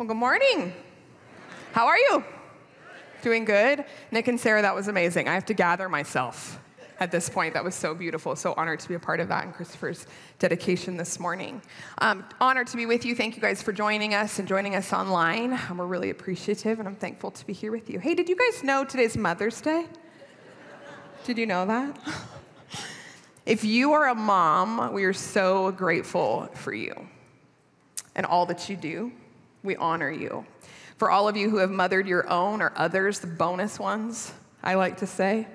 Well, good morning. How are you? Doing good? Nick and Sarah, that was amazing. I have to gather myself at this point. That was so beautiful. So honored to be a part of that and Christopher's dedication this morning. Um, honored to be with you. Thank you guys for joining us and joining us online. Um, we're really appreciative and I'm thankful to be here with you. Hey, did you guys know today's Mother's Day? Did you know that? If you are a mom, we are so grateful for you and all that you do. We honor you. For all of you who have mothered your own or others, the bonus ones, I like to say,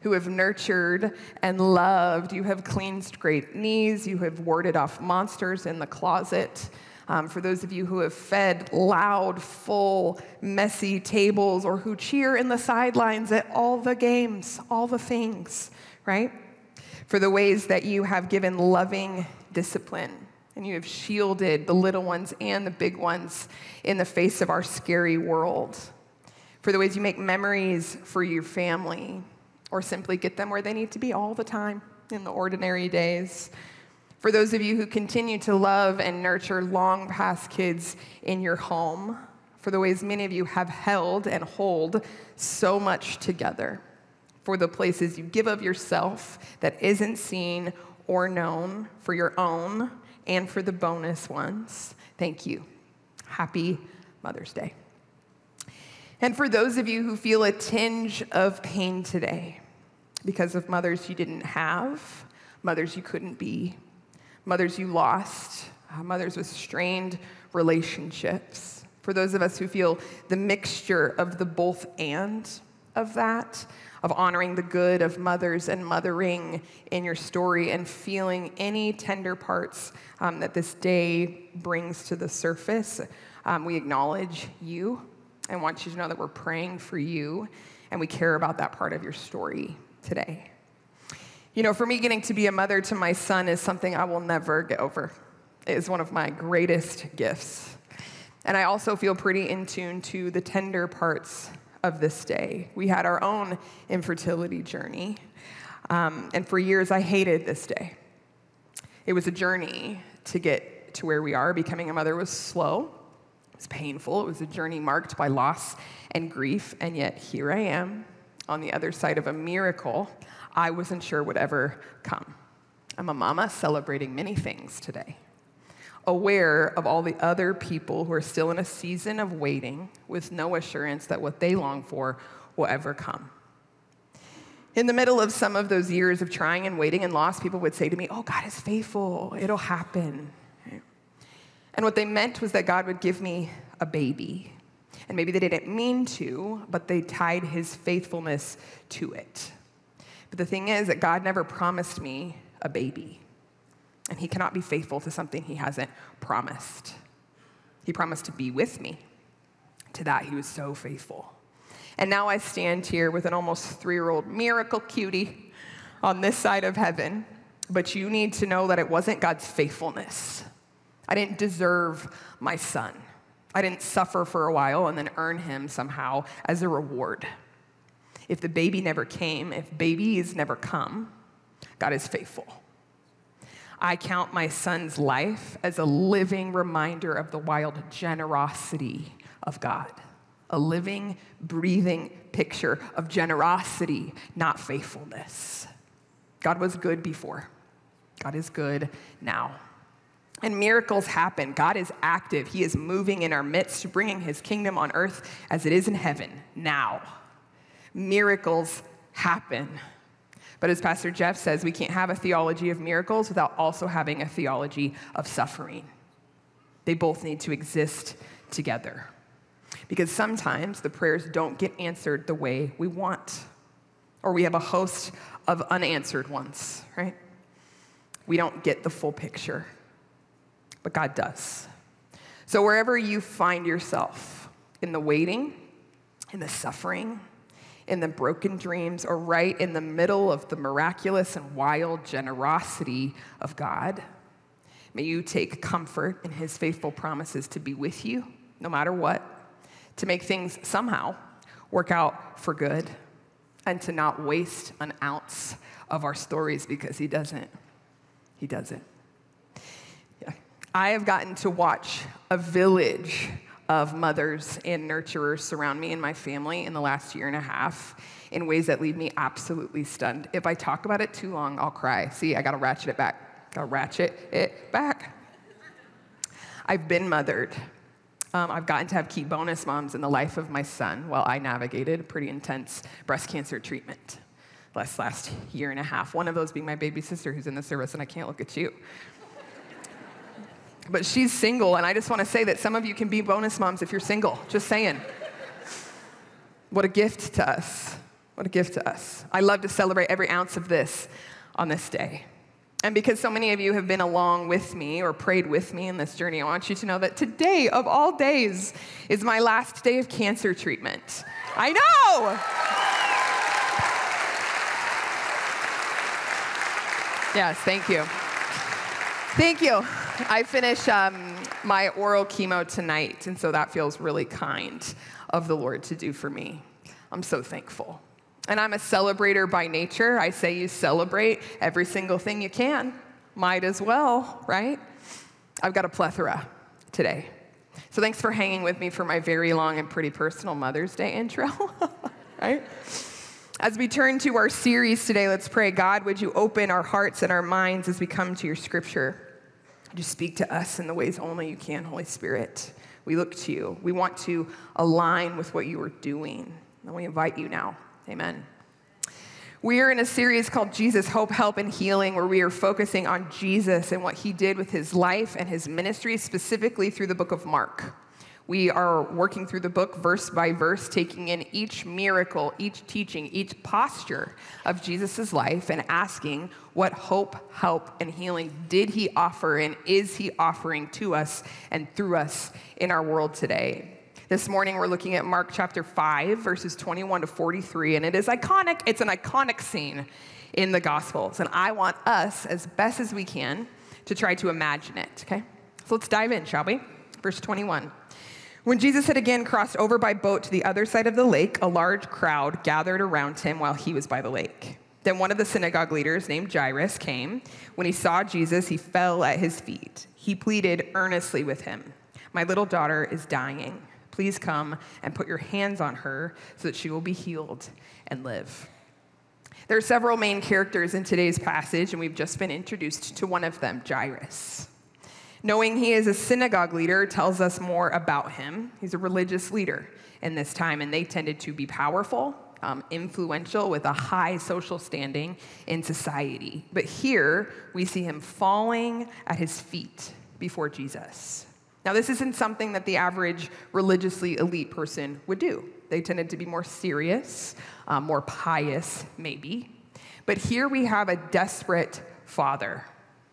who have nurtured and loved, you have cleaned scraped knees, you have warded off monsters in the closet. Um, for those of you who have fed loud, full, messy tables or who cheer in the sidelines at all the games, all the things, right? For the ways that you have given loving discipline and you have shielded the little ones and the big ones in the face of our scary world. For the ways you make memories for your family or simply get them where they need to be all the time in the ordinary days. For those of you who continue to love and nurture long past kids in your home, for the ways many of you have held and hold so much together, for the places you give of yourself that isn't seen or known for your own and for the bonus ones. Thank you. Happy Mother's Day. And for those of you who feel a tinge of pain today because of mothers you didn't have, mothers you couldn't be, mothers you lost, uh, mothers with strained relationships, for those of us who feel the mixture of the both and of that, of honoring the good of mothers and mothering in your story and feeling any tender parts um, that this day brings to the surface. Um, we acknowledge you and want you to know that we're praying for you and we care about that part of your story today. You know, for me, getting to be a mother to my son is something I will never get over. It is one of my greatest gifts. And I also feel pretty in tune to the tender parts of this day. We had our own infertility journey. Um, and for years, I hated this day. It was a journey to get to where we are. Becoming a mother was slow, it was painful, it was a journey marked by loss and grief. And yet, here I am on the other side of a miracle I wasn't sure would ever come. I'm a mama celebrating many things today aware of all the other people who are still in a season of waiting with no assurance that what they long for will ever come. In the middle of some of those years of trying and waiting and loss, people would say to me, Oh, God is faithful, it'll happen. And what they meant was that God would give me a baby. And maybe they didn't mean to, but they tied his faithfulness to it. But the thing is that God never promised me a baby and he cannot be faithful to something he hasn't promised. He promised to be with me. To that, he was so faithful. And now I stand here with an almost three year old miracle cutie on this side of heaven. But you need to know that it wasn't God's faithfulness. I didn't deserve my son. I didn't suffer for a while and then earn him somehow as a reward. If the baby never came, if babies never come, God is faithful. I count my son's life as a living reminder of the wild generosity of God. A living, breathing picture of generosity, not faithfulness. God was good before, God is good now. And miracles happen. God is active. He is moving in our midst, bringing his kingdom on earth as it is in heaven now. Miracles happen. But as Pastor Jeff says, we can't have a theology of miracles without also having a theology of suffering. They both need to exist together. Because sometimes the prayers don't get answered the way we want, or we have a host of unanswered ones, right? We don't get the full picture, but God does. So wherever you find yourself in the waiting, in the suffering, in the broken dreams or right in the middle of the miraculous and wild generosity of God. May you take comfort in his faithful promises to be with you no matter what, to make things somehow work out for good, and to not waste an ounce of our stories because he doesn't. He doesn't. Yeah. I have gotten to watch a village of mothers and nurturers surround me and my family in the last year and a half in ways that leave me absolutely stunned. If I talk about it too long, I'll cry. See, I gotta ratchet it back. Gotta ratchet it back. I've been mothered. Um, I've gotten to have key bonus moms in the life of my son while I navigated pretty intense breast cancer treatment last last year and a half. One of those being my baby sister who's in the service, and I can't look at you. But she's single, and I just want to say that some of you can be bonus moms if you're single. Just saying. What a gift to us. What a gift to us. I love to celebrate every ounce of this on this day. And because so many of you have been along with me or prayed with me in this journey, I want you to know that today, of all days, is my last day of cancer treatment. I know! Yes, thank you. Thank you. I finish um, my oral chemo tonight, and so that feels really kind of the Lord to do for me. I'm so thankful. And I'm a celebrator by nature. I say you celebrate every single thing you can. Might as well, right? I've got a plethora today. So thanks for hanging with me for my very long and pretty personal Mother's Day intro, right? As we turn to our series today, let's pray. God, would you open our hearts and our minds as we come to your scripture? You speak to us in the ways only you can, Holy Spirit? We look to you. We want to align with what you are doing. And we invite you now. Amen. We are in a series called Jesus, Hope, Help, and Healing, where we are focusing on Jesus and what he did with his life and his ministry, specifically through the book of Mark. We are working through the book verse by verse, taking in each miracle, each teaching, each posture of Jesus' life, and asking what hope, help, and healing did he offer and is he offering to us and through us in our world today. This morning, we're looking at Mark chapter 5, verses 21 to 43, and it is iconic. It's an iconic scene in the Gospels, and I want us, as best as we can, to try to imagine it, okay? So let's dive in, shall we? Verse 21. When Jesus had again crossed over by boat to the other side of the lake, a large crowd gathered around him while he was by the lake. Then one of the synagogue leaders, named Jairus, came. When he saw Jesus, he fell at his feet. He pleaded earnestly with him My little daughter is dying. Please come and put your hands on her so that she will be healed and live. There are several main characters in today's passage, and we've just been introduced to one of them, Jairus. Knowing he is a synagogue leader tells us more about him. He's a religious leader in this time, and they tended to be powerful, um, influential, with a high social standing in society. But here we see him falling at his feet before Jesus. Now, this isn't something that the average religiously elite person would do. They tended to be more serious, um, more pious, maybe. But here we have a desperate father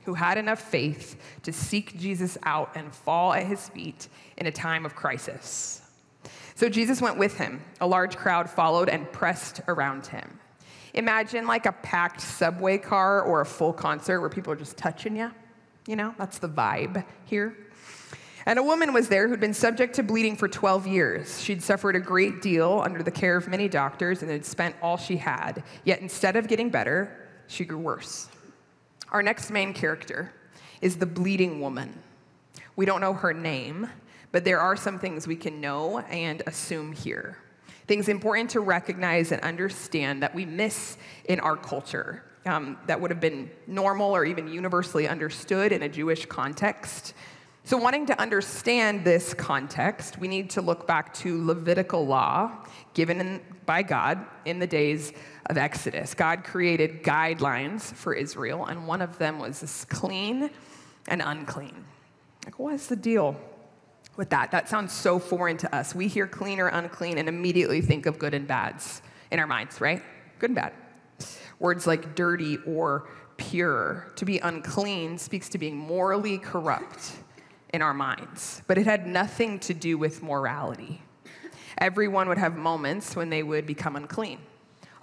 who had enough faith to seek Jesus out and fall at his feet in a time of crisis. So Jesus went with him. A large crowd followed and pressed around him. Imagine like a packed subway car or a full concert where people are just touching you. You know, that's the vibe here. And a woman was there who'd been subject to bleeding for 12 years. She'd suffered a great deal under the care of many doctors and had spent all she had. Yet instead of getting better, she grew worse. Our next main character is the bleeding woman. We don't know her name, but there are some things we can know and assume here. Things important to recognize and understand that we miss in our culture um, that would have been normal or even universally understood in a Jewish context. So, wanting to understand this context, we need to look back to Levitical law given in, by God in the days of Exodus. God created guidelines for Israel, and one of them was this clean and unclean. Like, what is the deal with that? That sounds so foreign to us. We hear clean or unclean and immediately think of good and bads in our minds, right? Good and bad. Words like dirty or pure. To be unclean speaks to being morally corrupt in our minds, but it had nothing to do with morality. Everyone would have moments when they would become unclean.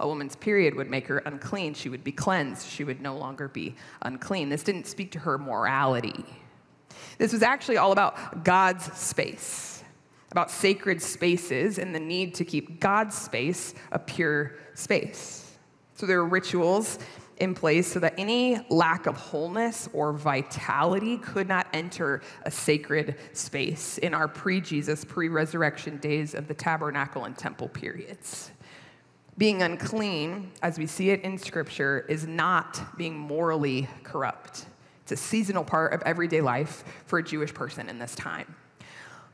A woman's period would make her unclean. She would be cleansed. She would no longer be unclean. This didn't speak to her morality. This was actually all about God's space, about sacred spaces and the need to keep God's space a pure space. So there were rituals in place so that any lack of wholeness or vitality could not enter a sacred space in our pre Jesus, pre resurrection days of the tabernacle and temple periods. Being unclean, as we see it in Scripture, is not being morally corrupt. It's a seasonal part of everyday life for a Jewish person in this time.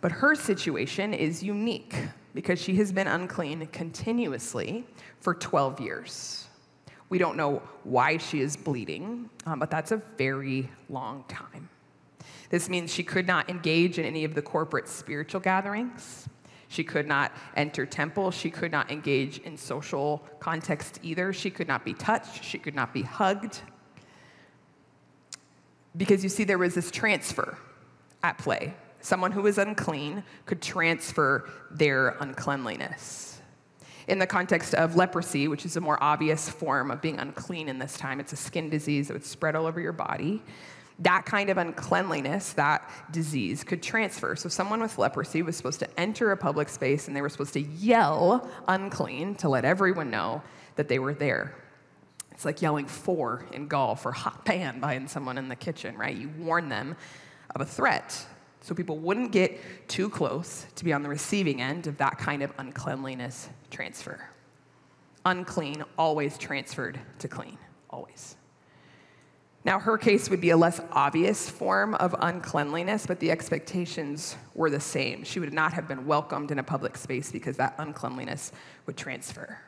But her situation is unique because she has been unclean continuously for 12 years. We don't know why she is bleeding, um, but that's a very long time. This means she could not engage in any of the corporate spiritual gatherings. She could not enter temple. She could not engage in social context either. She could not be touched. She could not be hugged. Because you see, there was this transfer at play. Someone who was unclean could transfer their uncleanliness in the context of leprosy, which is a more obvious form of being unclean in this time. It's a skin disease that would spread all over your body. That kind of uncleanliness, that disease, could transfer. So, someone with leprosy was supposed to enter a public space and they were supposed to yell unclean to let everyone know that they were there. It's like yelling fore in golf or hot pan behind someone in the kitchen, right? You warn them of a threat so people wouldn't get too close to be on the receiving end of that kind of uncleanliness transfer. Unclean always transferred to clean, always. Now, her case would be a less obvious form of uncleanliness, but the expectations were the same. She would not have been welcomed in a public space because that uncleanliness would transfer.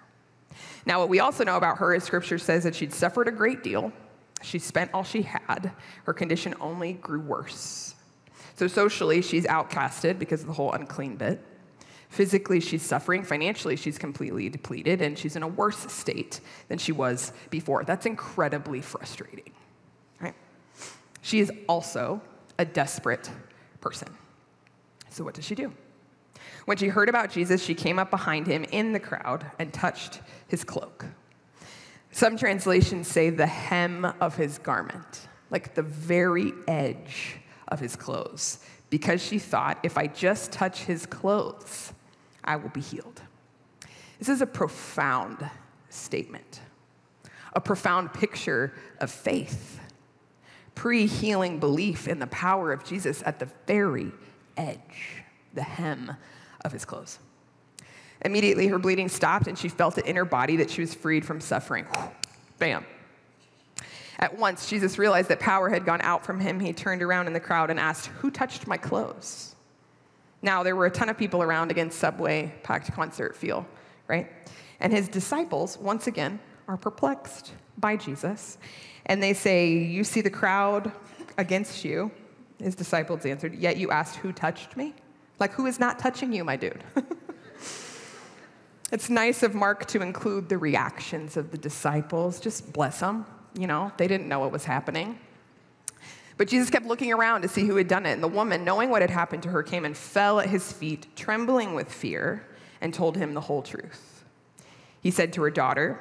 Now, what we also know about her is scripture says that she'd suffered a great deal. She spent all she had. Her condition only grew worse. So socially, she's outcasted because of the whole unclean bit. Physically, she's suffering. Financially, she's completely depleted, and she's in a worse state than she was before. That's incredibly frustrating. She is also a desperate person. So, what does she do? When she heard about Jesus, she came up behind him in the crowd and touched his cloak. Some translations say the hem of his garment, like the very edge of his clothes because she thought, if I just touch his clothes, I will be healed. This is a profound statement, a profound picture of faith, pre healing belief in the power of Jesus at the very edge, the hem of his clothes. Immediately, her bleeding stopped, and she felt it in her body that she was freed from suffering. Bam. At once, Jesus realized that power had gone out from him. He turned around in the crowd and asked, Who touched my clothes? Now, there were a ton of people around against Subway, packed concert feel, right? And his disciples, once again, are perplexed by Jesus. And they say, You see the crowd against you. His disciples answered, Yet you asked, Who touched me? Like, who is not touching you, my dude? it's nice of Mark to include the reactions of the disciples. Just bless them. You know, they didn't know what was happening. But Jesus kept looking around to see who had done it. And the woman, knowing what had happened to her, came and fell at his feet, trembling with fear, and told him the whole truth. He said to her daughter,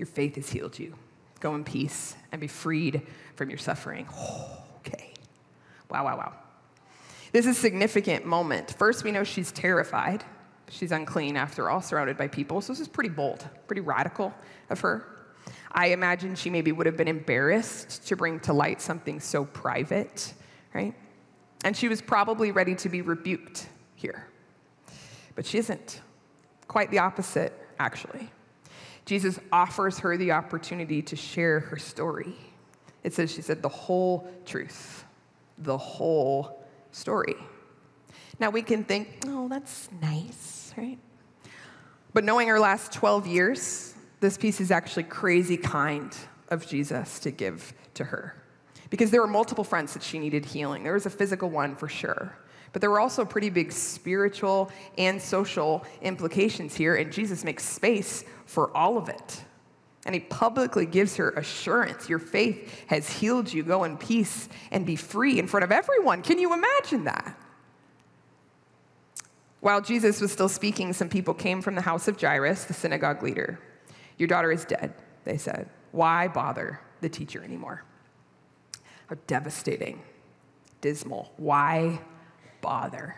Your faith has healed you. Go in peace and be freed from your suffering. Okay. Wow, wow, wow. This is a significant moment. First, we know she's terrified. She's unclean, after all, surrounded by people. So this is pretty bold, pretty radical of her. I imagine she maybe would have been embarrassed to bring to light something so private, right? And she was probably ready to be rebuked here. But she isn't. Quite the opposite, actually. Jesus offers her the opportunity to share her story. It says she said the whole truth, the whole story. Now we can think, oh, that's nice, right? But knowing her last 12 years, this piece is actually crazy kind of Jesus to give to her. Because there were multiple fronts that she needed healing. There was a physical one for sure. But there were also pretty big spiritual and social implications here, and Jesus makes space for all of it. And he publicly gives her assurance Your faith has healed you. Go in peace and be free in front of everyone. Can you imagine that? While Jesus was still speaking, some people came from the house of Jairus, the synagogue leader. Your daughter is dead, they said. Why bother the teacher anymore? How devastating, dismal. Why bother?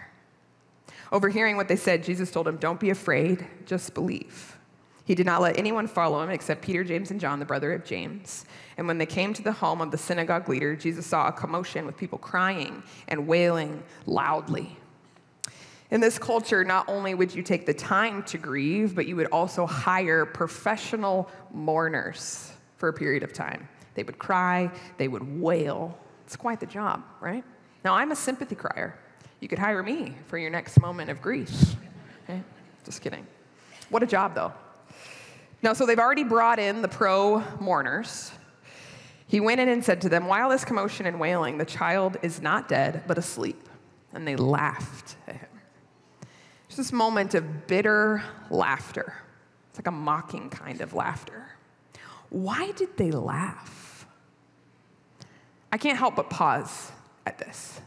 Overhearing what they said, Jesus told him, Don't be afraid, just believe. He did not let anyone follow him except Peter, James, and John, the brother of James. And when they came to the home of the synagogue leader, Jesus saw a commotion with people crying and wailing loudly. In this culture, not only would you take the time to grieve, but you would also hire professional mourners for a period of time. They would cry, they would wail. It's quite the job, right? Now, I'm a sympathy crier. You could hire me for your next moment of grief. Okay? Just kidding. What a job, though. Now, so they've already brought in the pro mourners. He went in and said to them, While this commotion and wailing, the child is not dead, but asleep. And they laughed at him. It's this moment of bitter laughter. It's like a mocking kind of laughter. Why did they laugh? I can't help but pause at this.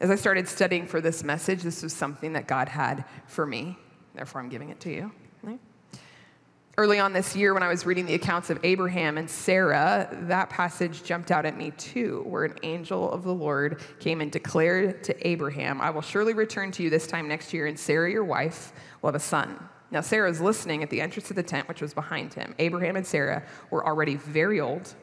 As I started studying for this message, this was something that God had for me. Therefore, I'm giving it to you. Early on this year, when I was reading the accounts of Abraham and Sarah, that passage jumped out at me too, where an angel of the Lord came and declared to Abraham, I will surely return to you this time next year, and Sarah, your wife, will have a son. Now, Sarah is listening at the entrance of the tent, which was behind him. Abraham and Sarah were already very old,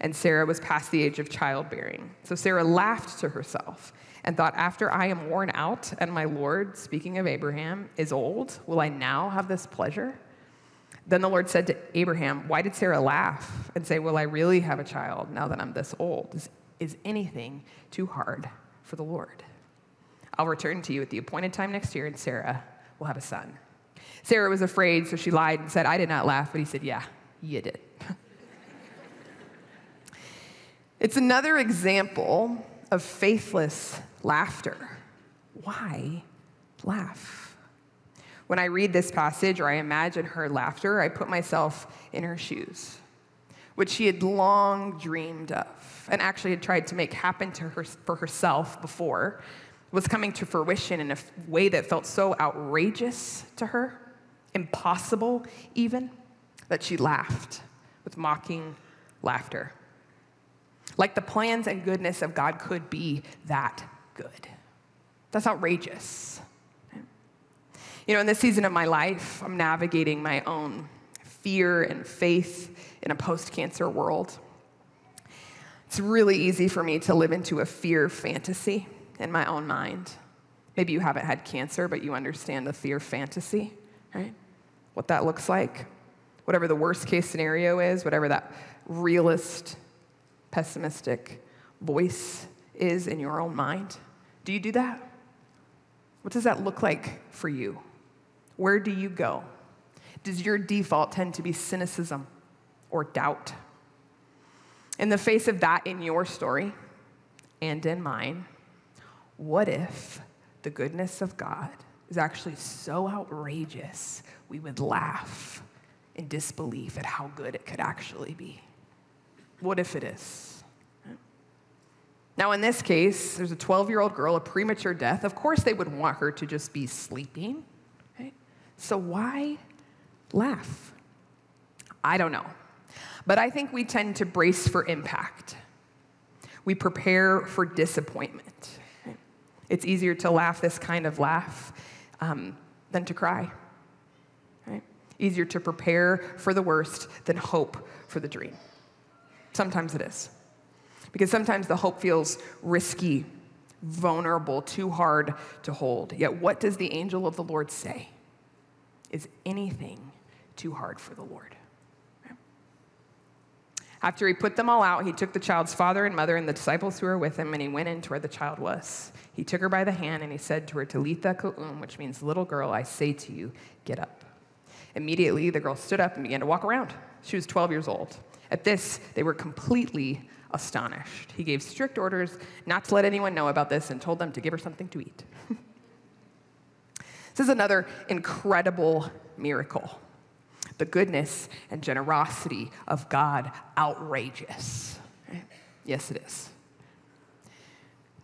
and Sarah was past the age of childbearing. So Sarah laughed to herself and thought, After I am worn out, and my Lord, speaking of Abraham, is old, will I now have this pleasure? Then the Lord said to Abraham, Why did Sarah laugh and say, Will I really have a child now that I'm this old? Is, is anything too hard for the Lord? I'll return to you at the appointed time next year, and Sarah will have a son. Sarah was afraid, so she lied and said, I did not laugh. But he said, Yeah, you did. it's another example of faithless laughter. Why laugh? When I read this passage or I imagine her laughter, I put myself in her shoes, which she had long dreamed of and actually had tried to make happen to her for herself before, was coming to fruition in a way that felt so outrageous to her, impossible even, that she laughed with mocking laughter. Like the plans and goodness of God could be that good. That's outrageous. You know, in this season of my life, I'm navigating my own fear and faith in a post cancer world. It's really easy for me to live into a fear fantasy in my own mind. Maybe you haven't had cancer, but you understand the fear fantasy, right? What that looks like. Whatever the worst case scenario is, whatever that realist, pessimistic voice is in your own mind. Do you do that? What does that look like for you? Where do you go? Does your default tend to be cynicism or doubt? In the face of that in your story and in mine, what if the goodness of God is actually so outrageous we would laugh in disbelief at how good it could actually be? What if it is? Now, in this case, there's a 12 year old girl, a premature death. Of course, they would want her to just be sleeping. Right? So why laugh? I don't know. But I think we tend to brace for impact. We prepare for disappointment. It's easier to laugh this kind of laugh um, than to cry. Right? Easier to prepare for the worst than hope for the dream. Sometimes it is. Because sometimes the hope feels risky, vulnerable, too hard to hold. Yet, what does the angel of the Lord say? Is anything too hard for the Lord? After he put them all out, he took the child's father and mother and the disciples who were with him, and he went into where the child was. He took her by the hand and he said to her, Talitha koum, which means, Little girl, I say to you, get up. Immediately, the girl stood up and began to walk around. She was 12 years old. At this, they were completely astonished. He gave strict orders not to let anyone know about this and told them to give her something to eat. This is another incredible miracle. The goodness and generosity of God, outrageous. Yes, it is.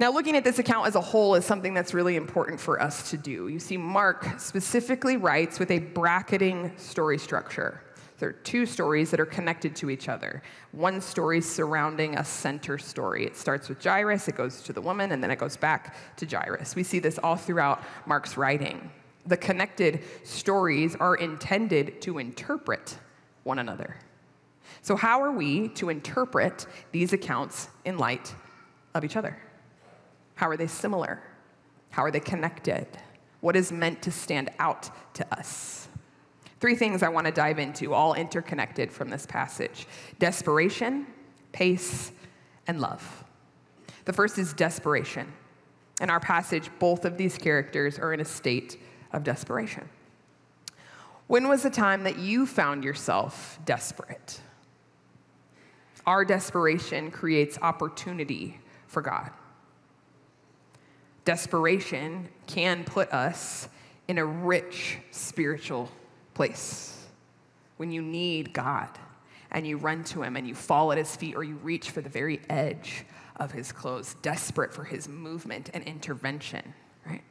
Now, looking at this account as a whole is something that's really important for us to do. You see, Mark specifically writes with a bracketing story structure. There are two stories that are connected to each other. One story surrounding a center story. It starts with Jairus, it goes to the woman, and then it goes back to Jairus. We see this all throughout Mark's writing. The connected stories are intended to interpret one another. So, how are we to interpret these accounts in light of each other? How are they similar? How are they connected? What is meant to stand out to us? Three things I want to dive into, all interconnected from this passage desperation, pace, and love. The first is desperation. In our passage, both of these characters are in a state of desperation. When was the time that you found yourself desperate? Our desperation creates opportunity for God. Desperation can put us in a rich spiritual place. When you need God and you run to Him and you fall at His feet or you reach for the very edge of His clothes, desperate for His movement and intervention, right?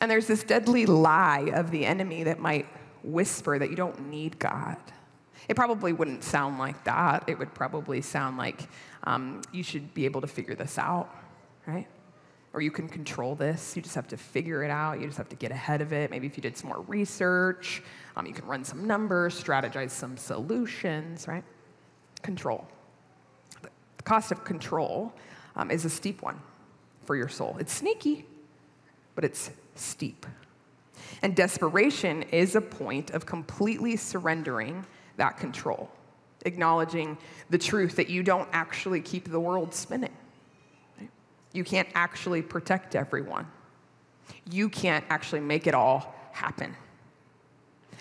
And there's this deadly lie of the enemy that might whisper that you don't need God. It probably wouldn't sound like that. It would probably sound like um, you should be able to figure this out, right? Or you can control this. You just have to figure it out. You just have to get ahead of it. Maybe if you did some more research, um, you can run some numbers, strategize some solutions, right? Control. The cost of control um, is a steep one for your soul. It's sneaky, but it's steep. And desperation is a point of completely surrendering that control, acknowledging the truth that you don't actually keep the world spinning. You can't actually protect everyone. You can't actually make it all happen.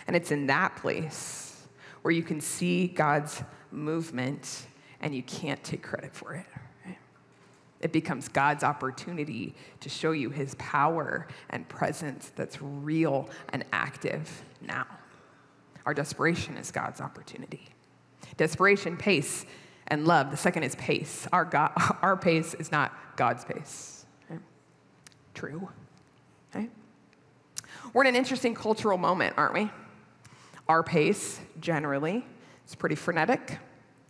And it's in that place where you can see God's movement and you can't take credit for it. It becomes God's opportunity to show you his power and presence that's real and active now. Our desperation is God's opportunity. Desperation, pace, and love. The second is pace. Our, God, our pace is not God's pace. True. Okay? We're in an interesting cultural moment, aren't we? Our pace, generally, is pretty frenetic,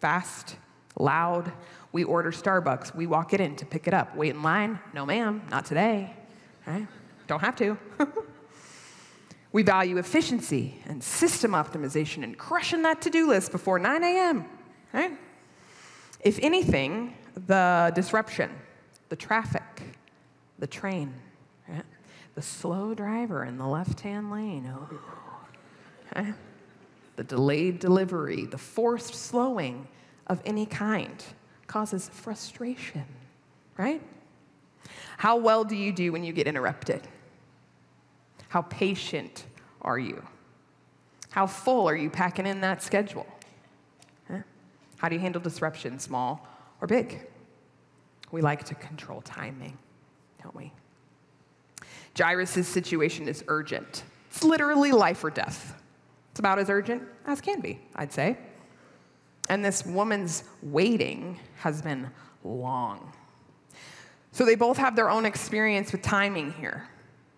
fast, loud. We order Starbucks. We walk it in to pick it up. Wait in line. No, ma'am, not today. Right? Don't have to. We value efficiency and system optimization and crushing that to do list before 9 a.m. Right? If anything, the disruption, the traffic, the train, right? the slow driver in the left hand lane, oh, right? the delayed delivery, the forced slowing of any kind causes frustration, right? How well do you do when you get interrupted? How patient are you? How full are you packing in that schedule? How do you handle disruption, small or big? We like to control timing, don't we? Jairus' situation is urgent. It's literally life or death. It's about as urgent as can be, I'd say. And this woman's waiting has been long. So they both have their own experience with timing here.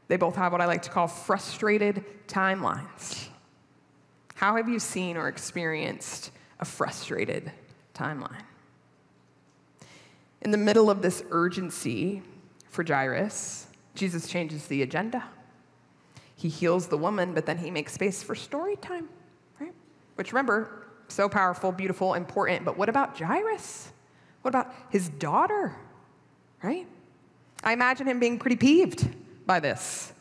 They both have what I like to call frustrated timelines. How have you seen or experienced a frustrated timeline? In the middle of this urgency for Jairus, Jesus changes the agenda. He heals the woman, but then he makes space for story time, right? Which remember, so powerful, beautiful, important. But what about Jairus? What about his daughter, right? I imagine him being pretty peeved by this.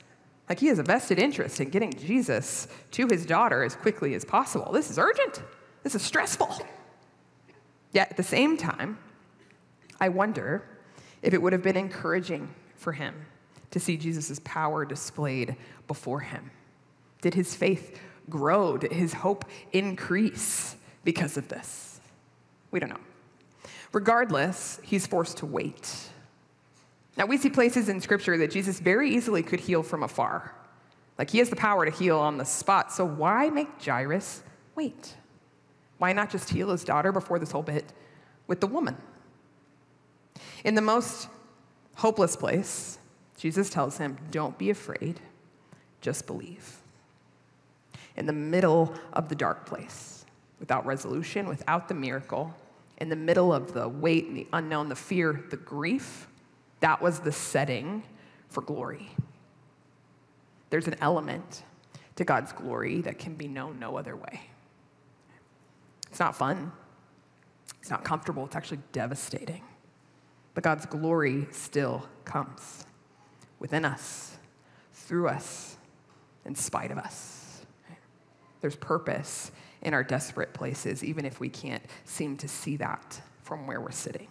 Like he has a vested interest in getting Jesus to his daughter as quickly as possible. This is urgent. This is stressful. Yet at the same time, I wonder if it would have been encouraging for him to see Jesus' power displayed before him. Did his faith grow? Did his hope increase because of this? We don't know. Regardless, he's forced to wait now, we see places in Scripture that Jesus very easily could heal from afar. Like he has the power to heal on the spot. So, why make Jairus wait? Why not just heal his daughter before this whole bit with the woman? In the most hopeless place, Jesus tells him, Don't be afraid, just believe. In the middle of the dark place, without resolution, without the miracle, in the middle of the weight and the unknown, the fear, the grief, that was the setting for glory. there's an element to God's glory that can be known no other way. It's not fun, it's not comfortable, it's actually devastating. But God's glory still comes within us, through us, in spite of us. There's purpose in our desperate places, even if we can't seem to see that from where we're sitting.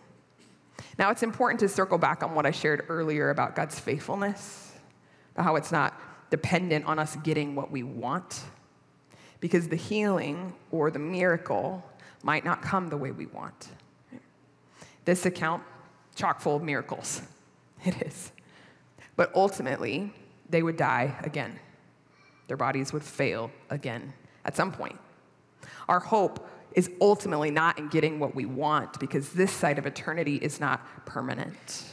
Now, it's important to circle back on what I shared earlier about God's faithfulness, about how it's not dependent on us getting what we want, because the healing or the miracle might not come the way we want. This account, chock full of miracles. It is. But ultimately, they would die again. Their bodies would fail again at some point. Our hope is ultimately not in getting what we want because this side of eternity is not permanent.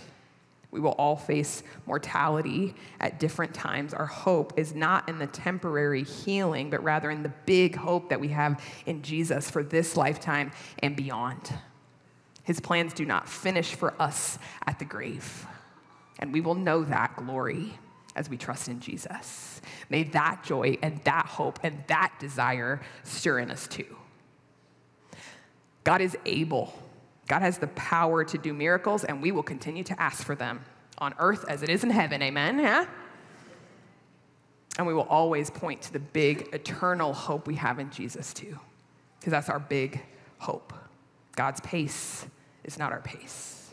We will all face mortality at different times. Our hope is not in the temporary healing, but rather in the big hope that we have in Jesus for this lifetime and beyond. His plans do not finish for us at the grave, and we will know that glory as we trust in Jesus. May that joy and that hope and that desire stir in us too. God is able. God has the power to do miracles, and we will continue to ask for them on earth as it is in heaven. Amen? Yeah? And we will always point to the big eternal hope we have in Jesus, too, because that's our big hope. God's pace is not our pace.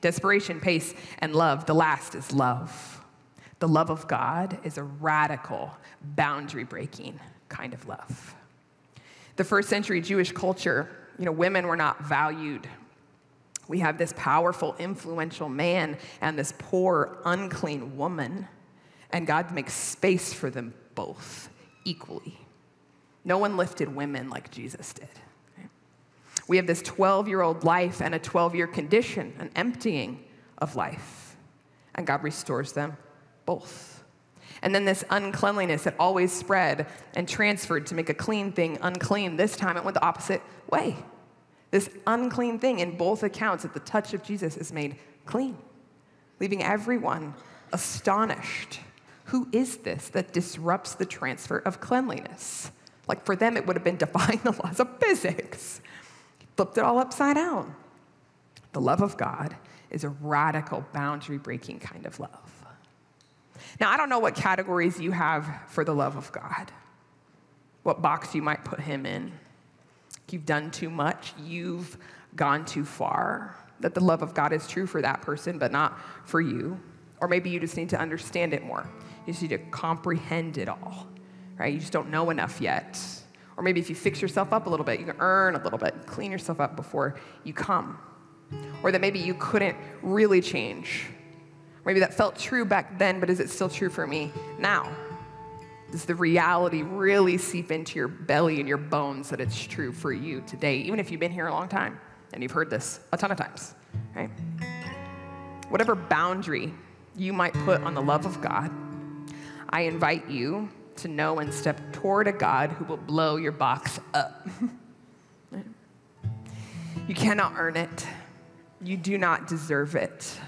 Desperation, pace, and love. The last is love. The love of God is a radical, boundary breaking kind of love. The first century Jewish culture you know, women were not valued. We have this powerful, influential man and this poor, unclean woman, and God makes space for them both equally. No one lifted women like Jesus did. We have this 12 year old life and a 12 year condition, an emptying of life, and God restores them both. And then this uncleanliness that always spread and transferred to make a clean thing unclean. This time it went the opposite way. This unclean thing in both accounts at the touch of Jesus is made clean, leaving everyone astonished. Who is this that disrupts the transfer of cleanliness? Like for them, it would have been defying the laws of physics. Flipped it all upside down. The love of God is a radical, boundary breaking kind of love. Now, I don't know what categories you have for the love of God, what box you might put him in. You've done too much, you've gone too far. That the love of God is true for that person, but not for you. Or maybe you just need to understand it more. You just need to comprehend it all, right? You just don't know enough yet. Or maybe if you fix yourself up a little bit, you can earn a little bit, clean yourself up before you come. Or that maybe you couldn't really change Maybe that felt true back then, but is it still true for me now? Does the reality really seep into your belly and your bones that it's true for you today, even if you've been here a long time and you've heard this a ton of times, right? Whatever boundary you might put on the love of God, I invite you to know and step toward a God who will blow your box up. you cannot earn it, you do not deserve it.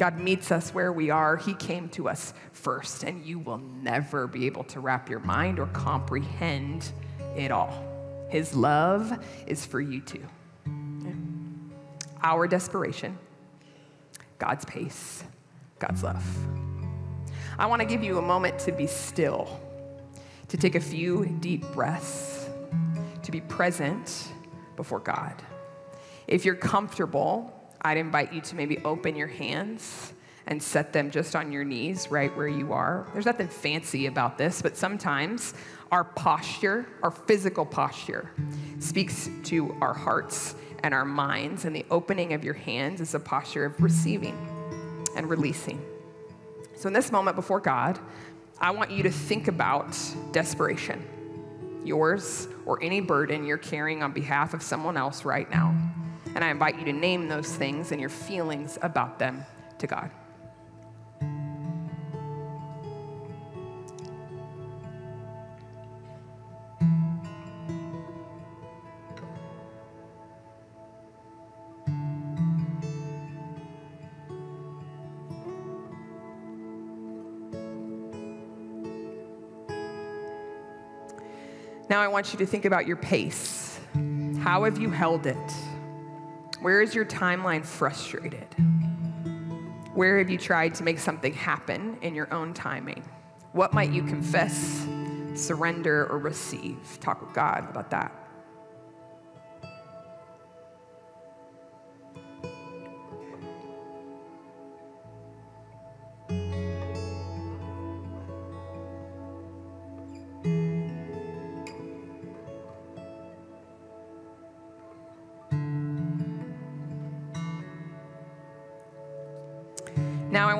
God meets us where we are. He came to us first, and you will never be able to wrap your mind or comprehend it all. His love is for you too. Our desperation, God's pace, God's love. I want to give you a moment to be still, to take a few deep breaths, to be present before God. If you're comfortable, I'd invite you to maybe open your hands and set them just on your knees right where you are. There's nothing fancy about this, but sometimes our posture, our physical posture, speaks to our hearts and our minds, and the opening of your hands is a posture of receiving and releasing. So, in this moment before God, I want you to think about desperation, yours or any burden you're carrying on behalf of someone else right now. And I invite you to name those things and your feelings about them to God. Now I want you to think about your pace. How have you held it? Where is your timeline frustrated? Where have you tried to make something happen in your own timing? What might you confess, surrender, or receive? Talk with God about that.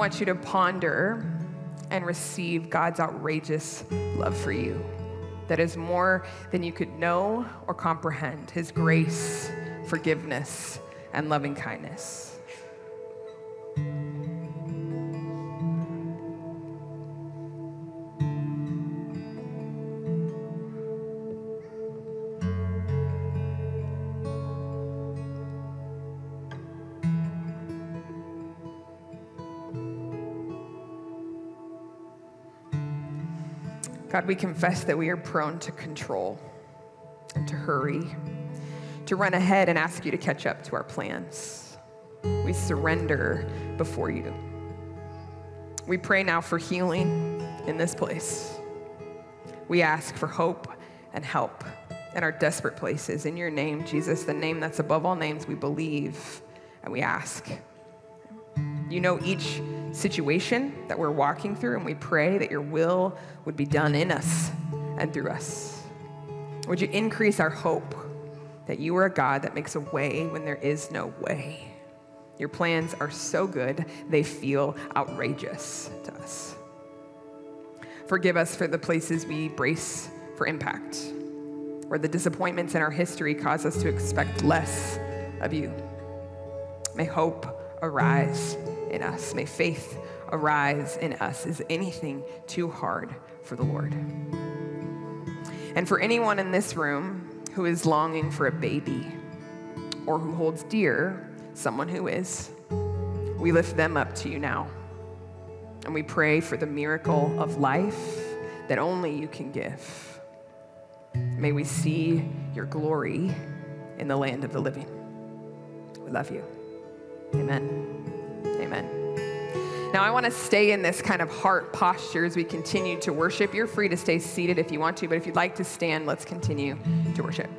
Want you to ponder and receive God's outrageous love for you that is more than you could know or comprehend His grace, forgiveness, and loving kindness. God, we confess that we are prone to control and to hurry, to run ahead and ask you to catch up to our plans. We surrender before you. We pray now for healing in this place. We ask for hope and help in our desperate places. In your name, Jesus, the name that's above all names, we believe and we ask. You know each situation that we're walking through, and we pray that your will would be done in us and through us. Would you increase our hope that you are a God that makes a way when there is no way? Your plans are so good, they feel outrageous to us. Forgive us for the places we brace for impact, where the disappointments in our history cause us to expect less of you. May hope arise in us. May faith arise in us. Is anything too hard for the Lord? And for anyone in this room who is longing for a baby or who holds dear someone who is, we lift them up to you now. And we pray for the miracle of life that only you can give. May we see your glory in the land of the living. We love you. Amen. Amen. Now, I want to stay in this kind of heart posture as we continue to worship. You're free to stay seated if you want to, but if you'd like to stand, let's continue to worship.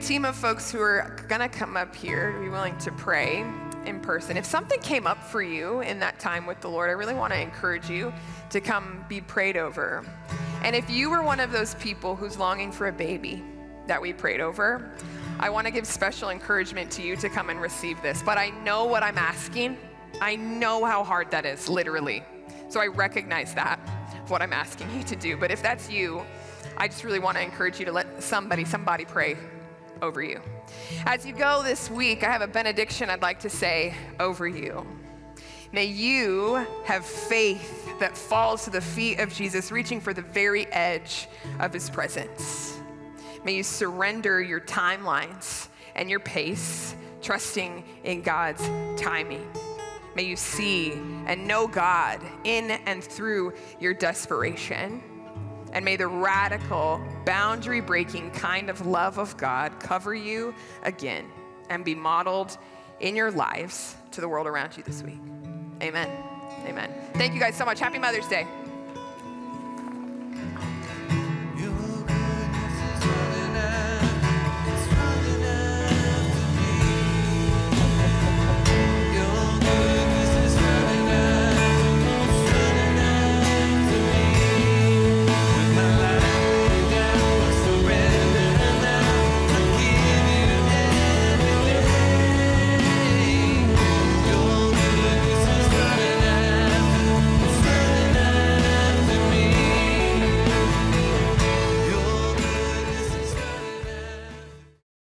Team of folks who are going to come up here be willing to pray in person. If something came up for you in that time with the Lord, I really want to encourage you to come be prayed over. And if you were one of those people who's longing for a baby that we prayed over, I want to give special encouragement to you to come and receive this. But I know what I'm asking. I know how hard that is, literally. So I recognize that, what I'm asking you to do. But if that's you, I just really want to encourage you to let somebody, somebody pray over you. As you go this week, I have a benediction I'd like to say over you. May you have faith that falls to the feet of Jesus, reaching for the very edge of his presence. May you surrender your timelines and your pace, trusting in God's timing. May you see and know God in and through your desperation. And may the radical, boundary breaking kind of love of God cover you again and be modeled in your lives to the world around you this week. Amen. Amen. Thank you guys so much. Happy Mother's Day.